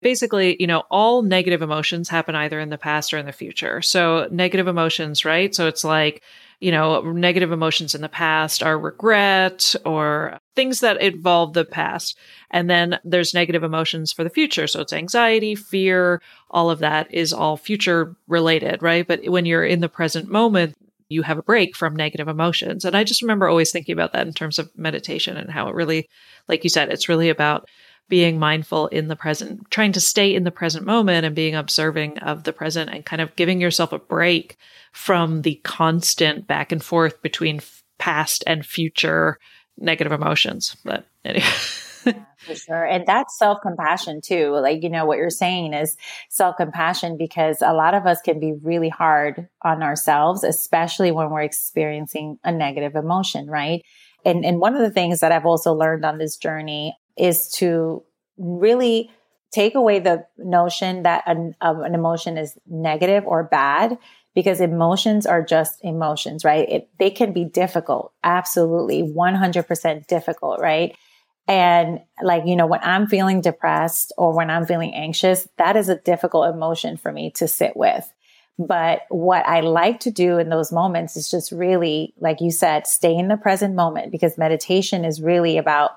basically, you know, all negative emotions happen either in the past or in the future. So, negative emotions, right? So, it's like, you know, negative emotions in the past are regret or things that involve the past. And then there's negative emotions for the future. So it's anxiety, fear, all of that is all future related, right? But when you're in the present moment, you have a break from negative emotions. And I just remember always thinking about that in terms of meditation and how it really, like you said, it's really about being mindful in the present, trying to stay in the present moment and being observing of the present and kind of giving yourself a break from the constant back and forth between past and future negative emotions. But anyway. yeah, for sure. And that's self compassion too. Like, you know, what you're saying is self compassion because a lot of us can be really hard on ourselves, especially when we're experiencing a negative emotion, right? And, and one of the things that I've also learned on this journey is to really take away the notion that an, an emotion is negative or bad because emotions are just emotions, right? It, they can be difficult, absolutely 100% difficult, right? And like, you know, when I'm feeling depressed or when I'm feeling anxious, that is a difficult emotion for me to sit with. But what I like to do in those moments is just really, like you said, stay in the present moment because meditation is really about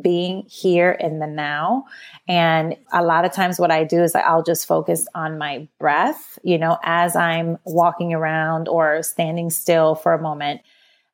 being here in the now. And a lot of times what I do is I'll just focus on my breath, you know, as I'm walking around or standing still for a moment.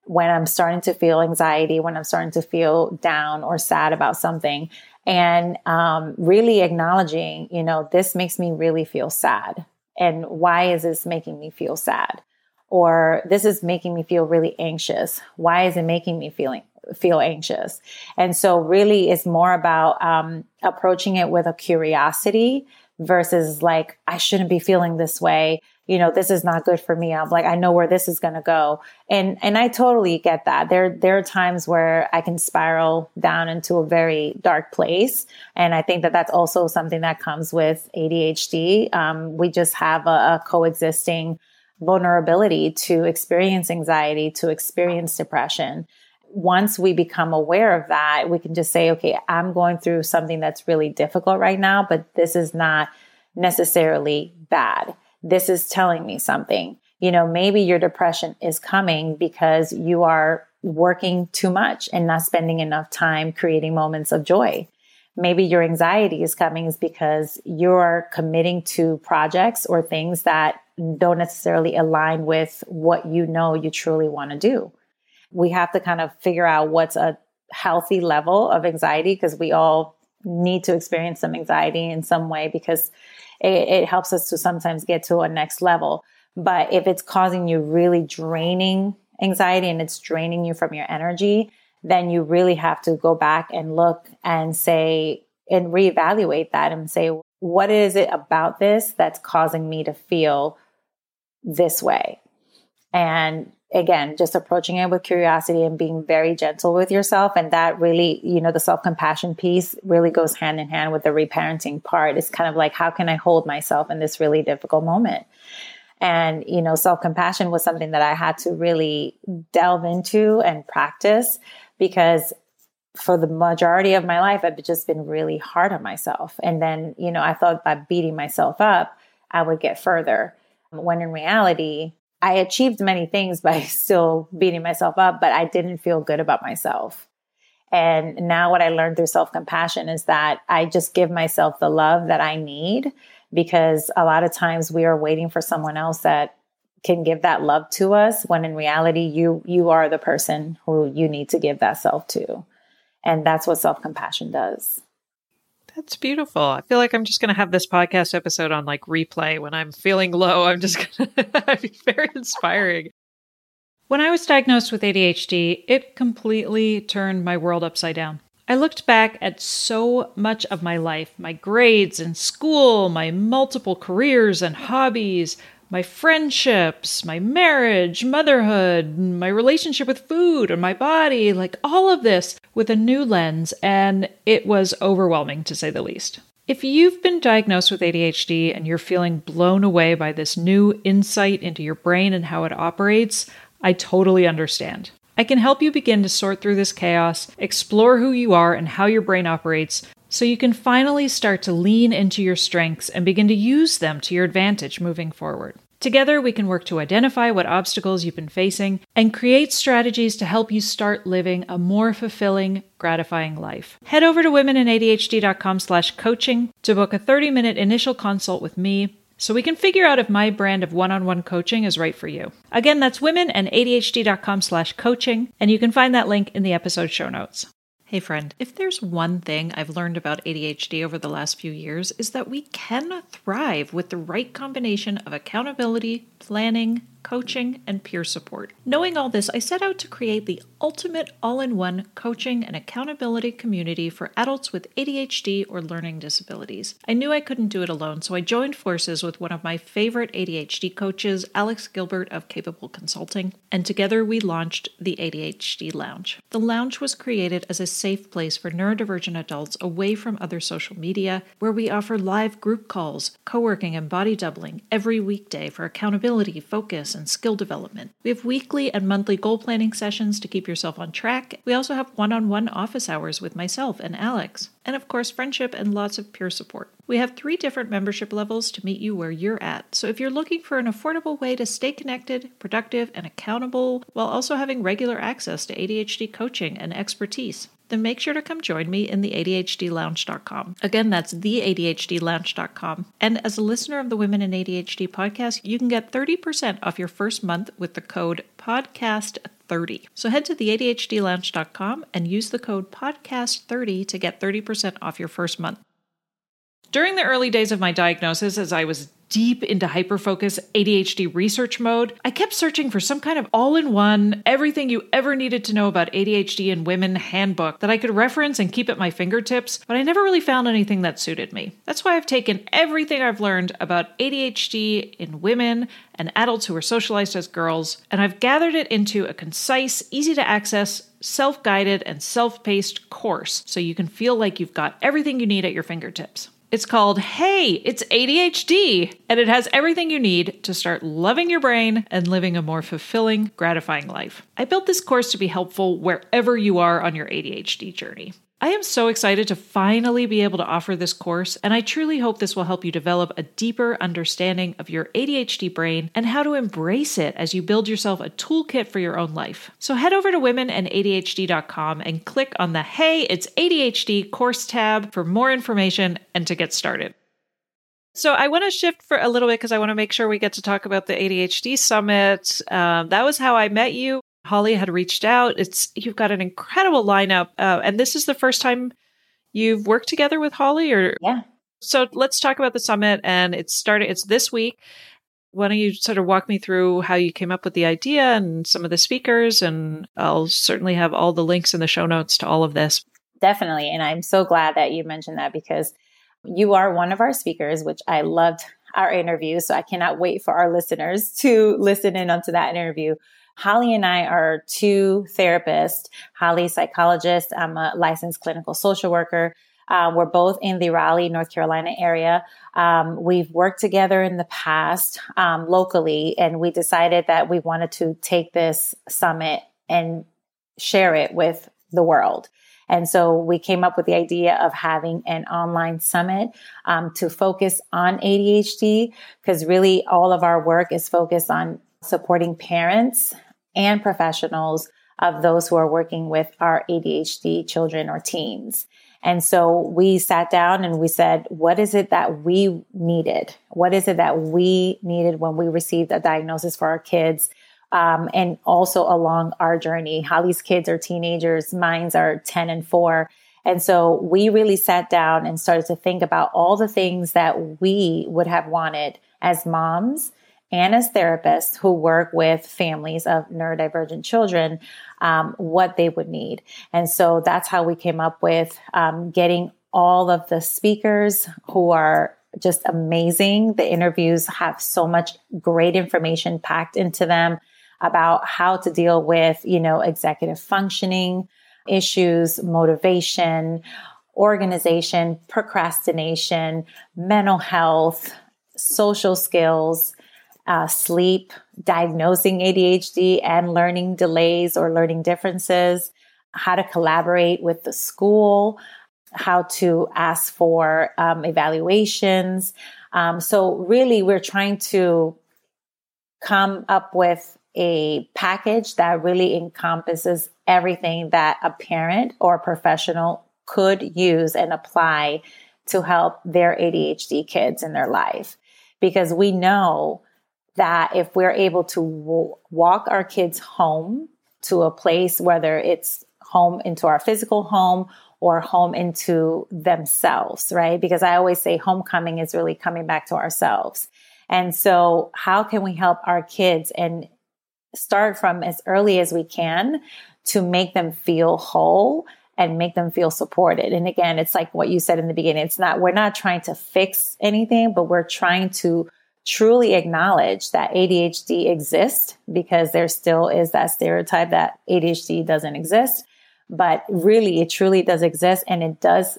When I'm starting to feel anxiety, when I'm starting to feel down or sad about something, and um, really acknowledging, you know, this makes me really feel sad. And why is this making me feel sad? Or this is making me feel really anxious. Why is it making me feeling feel anxious. And so really it's more about um, approaching it with a curiosity versus like, I shouldn't be feeling this way. You know, this is not good for me. I'm like, I know where this is going to go. And, and I totally get that. There, there are times where I can spiral down into a very dark place. And I think that that's also something that comes with ADHD. Um, we just have a, a coexisting vulnerability to experience anxiety, to experience depression once we become aware of that, we can just say, okay, I'm going through something that's really difficult right now, but this is not necessarily bad. This is telling me something. You know, maybe your depression is coming because you are working too much and not spending enough time creating moments of joy. Maybe your anxiety is coming is because you're committing to projects or things that don't necessarily align with what you know you truly want to do we have to kind of figure out what's a healthy level of anxiety because we all need to experience some anxiety in some way because it, it helps us to sometimes get to a next level. But if it's causing you really draining anxiety and it's draining you from your energy, then you really have to go back and look and say, and reevaluate that and say, what is it about this that's causing me to feel this way? And again, just approaching it with curiosity and being very gentle with yourself. And that really, you know, the self compassion piece really goes hand in hand with the reparenting part. It's kind of like, how can I hold myself in this really difficult moment? And, you know, self compassion was something that I had to really delve into and practice because for the majority of my life, I've just been really hard on myself. And then, you know, I thought by beating myself up, I would get further. When in reality, I achieved many things by still beating myself up, but I didn't feel good about myself. And now what I learned through self compassion is that I just give myself the love that I need because a lot of times we are waiting for someone else that can give that love to us when in reality you you are the person who you need to give that self to. And that's what self-compassion does. That's beautiful. I feel like I'm just going to have this podcast episode on like replay when I'm feeling low. I'm just going to be very inspiring. When I was diagnosed with ADHD, it completely turned my world upside down. I looked back at so much of my life my grades in school, my multiple careers and hobbies, my friendships, my marriage, motherhood, my relationship with food and my body, like all of this with a new lens, and it was overwhelming to say the least. If you've been diagnosed with ADHD and you're feeling blown away by this new insight into your brain and how it operates, I totally understand. I can help you begin to sort through this chaos, explore who you are and how your brain operates, so you can finally start to lean into your strengths and begin to use them to your advantage moving forward. Together, we can work to identify what obstacles you've been facing and create strategies to help you start living a more fulfilling, gratifying life. Head over to womenandadhd.com slash coaching to book a 30-minute initial consult with me so we can figure out if my brand of one-on-one coaching is right for you. Again, that's womenandadhd.com slash coaching, and you can find that link in the episode show notes. Hey, friend, if there's one thing I've learned about ADHD over the last few years, is that we can thrive with the right combination of accountability, planning, coaching, and peer support. Knowing all this, I set out to create the ultimate all in one coaching and accountability community for adults with ADHD or learning disabilities. I knew I couldn't do it alone, so I joined forces with one of my favorite ADHD coaches, Alex Gilbert of Capable Consulting, and together we launched the ADHD Lounge. The lounge was created as a safe place for neurodivergent adults away from other social media, where we offer live group calls, co working, and body doubling every weekday for accountability, focus, and skill development. We have weekly and monthly goal planning sessions to keep yourself on track. We also have one on one office hours with myself and Alex. And of course, friendship and lots of peer support. We have three different membership levels to meet you where you're at. So if you're looking for an affordable way to stay connected, productive, and accountable while also having regular access to ADHD coaching and expertise, then make sure to come join me in the ADHDlounge.com. Again, that's the ADHDlounge.com. And as a listener of the Women and ADHD podcast, you can get 30% off your first month with the code podcast30. So head to the ADHDlounge.com and use the code podcast30 to get 30% off your first month. During the early days of my diagnosis, as I was deep into hyperfocus ADHD research mode, I kept searching for some kind of all in one, everything you ever needed to know about ADHD in women handbook that I could reference and keep at my fingertips, but I never really found anything that suited me. That's why I've taken everything I've learned about ADHD in women and adults who are socialized as girls, and I've gathered it into a concise, easy to access, self guided, and self paced course so you can feel like you've got everything you need at your fingertips. It's called Hey, It's ADHD, and it has everything you need to start loving your brain and living a more fulfilling, gratifying life. I built this course to be helpful wherever you are on your ADHD journey. I am so excited to finally be able to offer this course, and I truly hope this will help you develop a deeper understanding of your ADHD brain and how to embrace it as you build yourself a toolkit for your own life. So head over to womenandadhd.com and click on the Hey, it's ADHD course tab for more information and to get started. So I want to shift for a little bit because I want to make sure we get to talk about the ADHD summit. Um, that was how I met you. Holly had reached out. It's you've got an incredible lineup, uh, and this is the first time you've worked together with Holly or Yeah. So let's talk about the summit and it's started it's this week. Why don't you sort of walk me through how you came up with the idea and some of the speakers and I'll certainly have all the links in the show notes to all of this. Definitely. And I'm so glad that you mentioned that because you are one of our speakers, which I loved our interview. So I cannot wait for our listeners to listen in onto that interview. Holly and I are two therapists. Holly's psychologist. I'm a licensed clinical social worker. Uh, we're both in the Raleigh, North Carolina area. Um, we've worked together in the past um, locally, and we decided that we wanted to take this summit and share it with the world. And so we came up with the idea of having an online summit um, to focus on ADHD, because really all of our work is focused on supporting parents and professionals of those who are working with our ADHD children or teens. And so we sat down and we said, what is it that we needed? What is it that we needed when we received a diagnosis for our kids? Um, and also along our journey, Holly's kids are teenagers, mine's are 10 and 4. And so we really sat down and started to think about all the things that we would have wanted as moms and as therapists who work with families of neurodivergent children, um, what they would need. And so that's how we came up with um, getting all of the speakers who are just amazing. The interviews have so much great information packed into them about how to deal with, you know, executive functioning issues, motivation, organization, procrastination, mental health, social skills, uh, sleep, diagnosing ADHD and learning delays or learning differences, how to collaborate with the school, how to ask for um, evaluations. Um, so, really, we're trying to come up with a package that really encompasses everything that a parent or professional could use and apply to help their ADHD kids in their life. Because we know that if we're able to w- walk our kids home to a place, whether it's home into our physical home or home into themselves, right? Because I always say homecoming is really coming back to ourselves. And so, how can we help our kids and start from as early as we can to make them feel whole and make them feel supported? And again, it's like what you said in the beginning. It's not, we're not trying to fix anything, but we're trying to truly acknowledge that ADHD exists because there still is that stereotype that ADHD doesn't exist. But really, it truly does exist and it does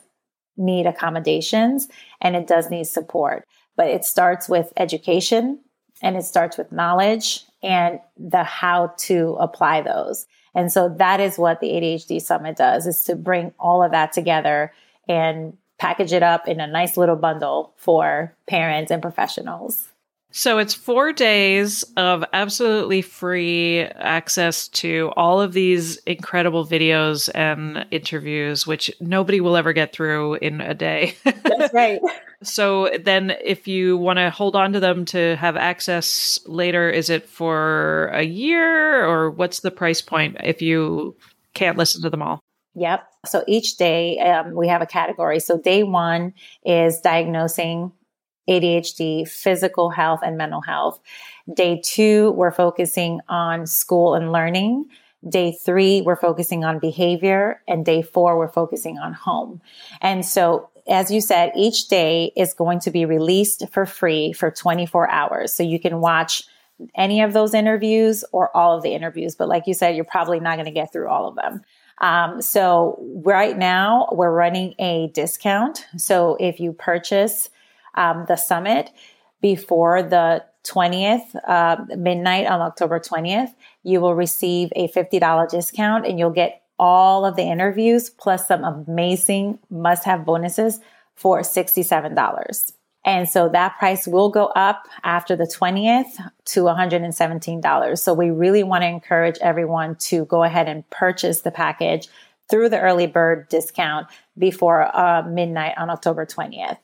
need accommodations and it does need support. But it starts with education and it starts with knowledge and the how to apply those. And so that is what the ADHD Summit does is to bring all of that together and package it up in a nice little bundle for parents and professionals. So it's four days of absolutely free access to all of these incredible videos and interviews, which nobody will ever get through in a day. That's right. so then, if you want to hold on to them to have access later, is it for a year or what's the price point if you can't listen to them all? Yep. So each day um, we have a category. So day one is diagnosing ADHD, physical health, and mental health. Day two, we're focusing on school and learning. Day three, we're focusing on behavior. And day four, we're focusing on home. And so, as you said, each day is going to be released for free for 24 hours. So you can watch any of those interviews or all of the interviews. But like you said, you're probably not going to get through all of them. Um, so right now we're running a discount. So if you purchase um, the summit before the 20th, uh, midnight on October 20th, you will receive a $50 discount and you'll get all of the interviews plus some amazing must have bonuses for $67. And so that price will go up after the 20th to $117. So we really want to encourage everyone to go ahead and purchase the package through the early bird discount before uh, midnight on October 20th.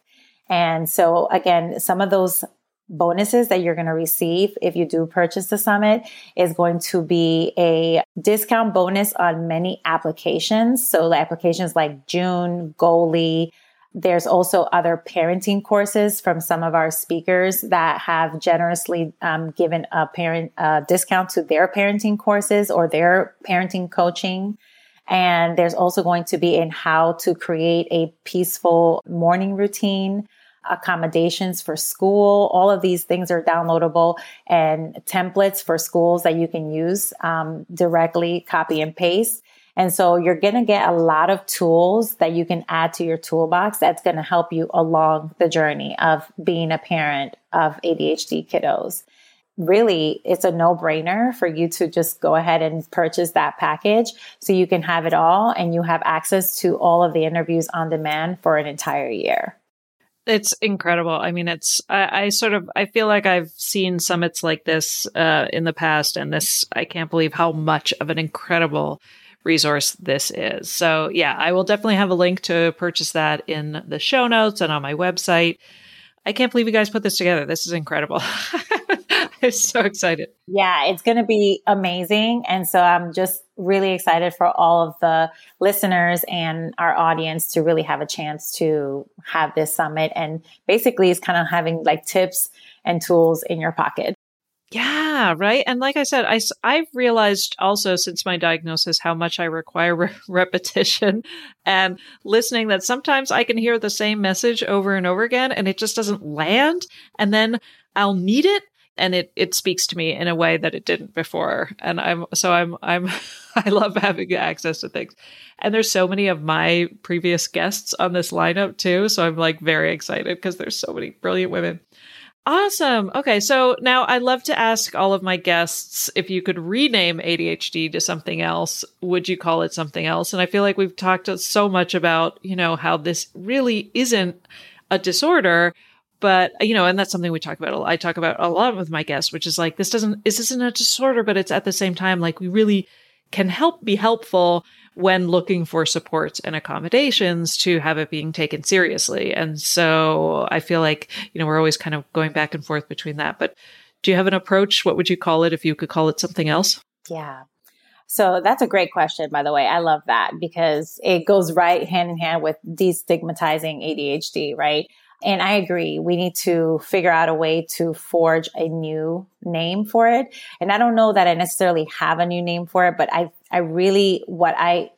And so again, some of those bonuses that you're going to receive if you do purchase the summit is going to be a discount bonus on many applications. So the applications like Joon, Goally, there's also other parenting courses from some of our speakers that have generously um, given a parent discount to their parenting courses or their parenting coaching. And there's also going to be in how to create a peaceful morning routine, accommodations for school. All of these things are downloadable and templates for schools that you can use um, directly, copy and paste. And so you're going to get a lot of tools that you can add to your toolbox that's going to help you along the journey of being a parent of ADHD kiddos. Really, it's a no brainer for you to just go ahead and purchase that package so you can have it all and you have access to all of the interviews on demand for an entire year. It's incredible. I mean, it's, I, I, sort of, I feel like I've seen summits like this uh, in the past, and this, I can't believe how much of an incredible resource this is. So, yeah, I will definitely have a link to purchase that in the show notes and on my website. I can't believe you guys put this together. This is incredible. I'm so excited. Yeah, it's going to be amazing. And so I'm just really excited for all of the listeners and our audience to really have a chance to have this summit. And basically, it's kind of having like tips and tools in your pocket. Yeah, right. And like I said, I, I've realized also since my diagnosis how much I require re- repetition and listening that sometimes I can hear the same message over and over again and it just doesn't land. And then I'll need it and it, it speaks to me in a way that it didn't before. And I'm, so I'm, I'm, I love having access to things. And there's so many of my previous guests on this lineup too. So I'm like very excited because there's so many brilliant women. Awesome. Okay. So now I'd love to ask all of my guests if you could rename ADHD to something else, would you call it something else? And I feel like we've talked so much about, you know, how this really isn't a disorder, but you know, and that's something we talk about. I talk about a lot with my guests, which is like, this doesn't, this isn't a disorder, but it's at the same time, like we really can help be helpful when looking for supports and accommodations to have it being taken seriously. And so I feel like, you know, we're always kind of going back and forth between that. But do you have an approach? What would you call it if you could call it something else? Yeah. So that's a great question, by the way. I love that because it goes right hand in hand with destigmatizing ADHD, right? And I agree. We need to figure out a way to forge a new name for it. And I don't know that I necessarily have a new name for it, but I I really, what I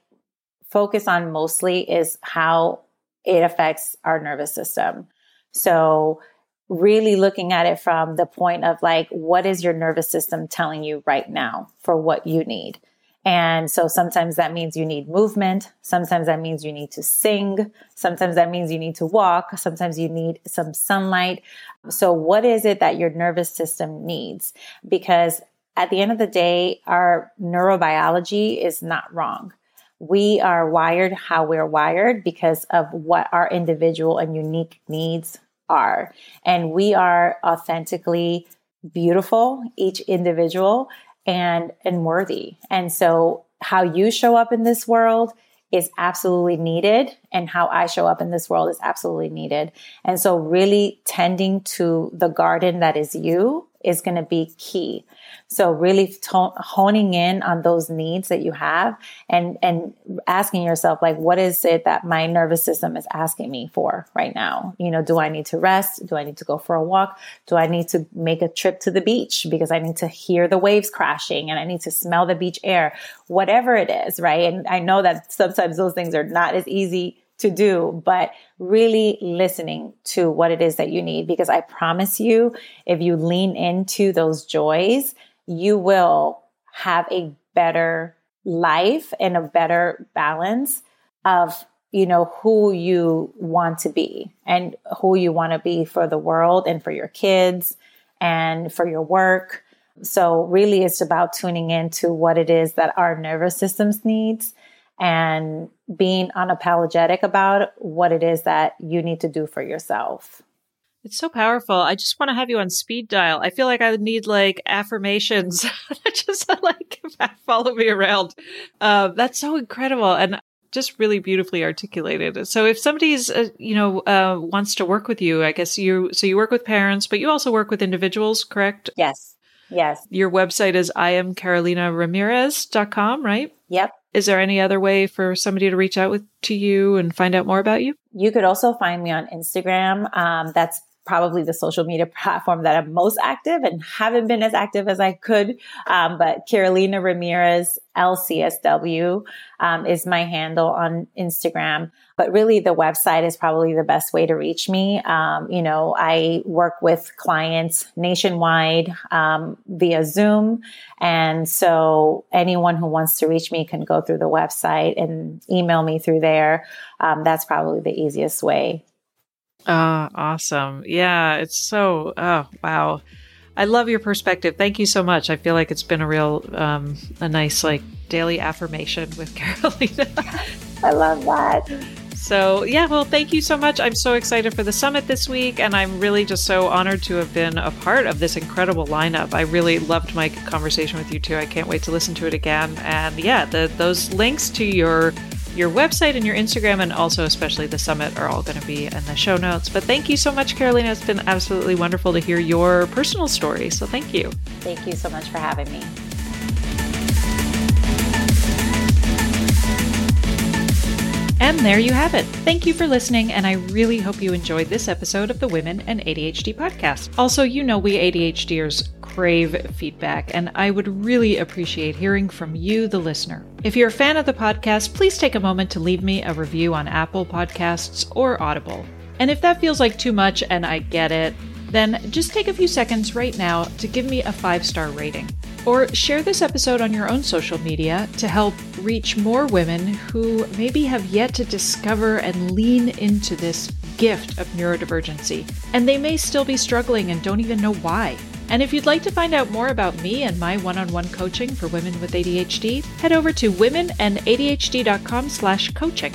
focus on mostly is how it affects our nervous system. So, really looking at it from the point of like, what is your nervous system telling you right now for what you need? And so sometimes that means you need movement. Sometimes that means you need to sing. Sometimes that means you need to walk. Sometimes you need some sunlight. So what is it that your nervous system needs? Because at the end of the day, our neurobiology is not wrong. We are wired how we're wired because of what our individual and unique needs are. And we are authentically beautiful, each individual and, and worthy. And so how you show up in this world is absolutely needed and how I show up in this world is absolutely needed. And so really tending to the garden that is you is going to be key. So really to- honing in on those needs that you have and, and asking yourself, like, what is it that my nervous system is asking me for right now? You know, do I need to rest? Do I need to go for a walk? Do I need to make a trip to the beach because I need to hear the waves crashing and I need to smell the beach air? Whatever it is, right? And I know that sometimes those things are not as easy to do, but really listening to what it is that you need. Because I promise you, if you lean into those joys, you will have a better life and a better balance of you know who you want to be and who you want to be for the world and for your kids and for your work so really it's about tuning into what it is that our nervous systems needs and being unapologetic about what it is that you need to do for yourself. It's so powerful. I just want to have you on speed dial. I feel like I need like affirmations just like follow me around. Uh, that's so incredible. And just really beautifully articulated. So if somebody's, uh, you know, uh, wants to work with you, I guess you, so you work with parents, but you also work with individuals, correct? Yes. Yes. Your website is iamcarolina.ramirez.com, right? Yep. Is there any other way for somebody to reach out with to you and find out more about you? You could also find me on Instagram. Um, that's probably the social media platform that I'm most active and haven't been as active as I could. Um, but Carolina Ramirez LCSW um, is my handle on Instagram. But really, the website is probably the best way to reach me. Um, you know, I work with clients nationwide um, via Zoom. And so anyone who wants to reach me can go through the website and email me through there. Um, that's probably the easiest way. Ah, awesome. Yeah, it's so, oh, wow. I love your perspective. Thank you so much. I feel like it's been a real, um, a nice, like, daily affirmation with Carolina. I love that. So, yeah, well, thank you so much. I'm so excited for the summit this week, and I'm really just so honored to have been a part of this incredible lineup. I really loved my conversation with you too. I can't wait to listen to it again. And yeah, the, those links to your your website and your Instagram, and also especially the summit, are all going to be in the show notes. But thank you so much, Carolina. It's been absolutely wonderful to hear your personal story. So thank you. Thank you so much for having me. And there you have it. Thank you for listening, and I really hope you enjoyed this episode of the Women and ADHD podcast. Also, you know we ADHDers crave feedback, and I would really appreciate hearing from you, the listener. If you're a fan of the podcast, please take a moment to leave me a review on Apple Podcasts or Audible. And if that feels like too much, and I get it, then just take a few seconds right now to give me a five star rating. Or share this episode on your own social media to help reach more women who maybe have yet to discover and lean into this gift of neurodivergency. And they may still be struggling and don't even know why. And if you'd like to find out more about me and my one-on-one coaching for women with ADHD, head over to womenandadhd.com slash coaching.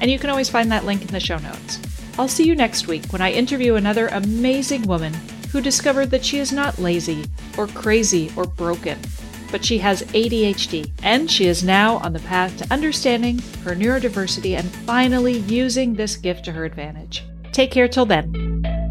And you can always find that link in the show notes. I'll see you next week when I interview another amazing woman who discovered that she is not lazy or crazy or broken, but she has ADHD and she is now on the path to understanding her neurodiversity and finally using this gift to her advantage. Take care till then.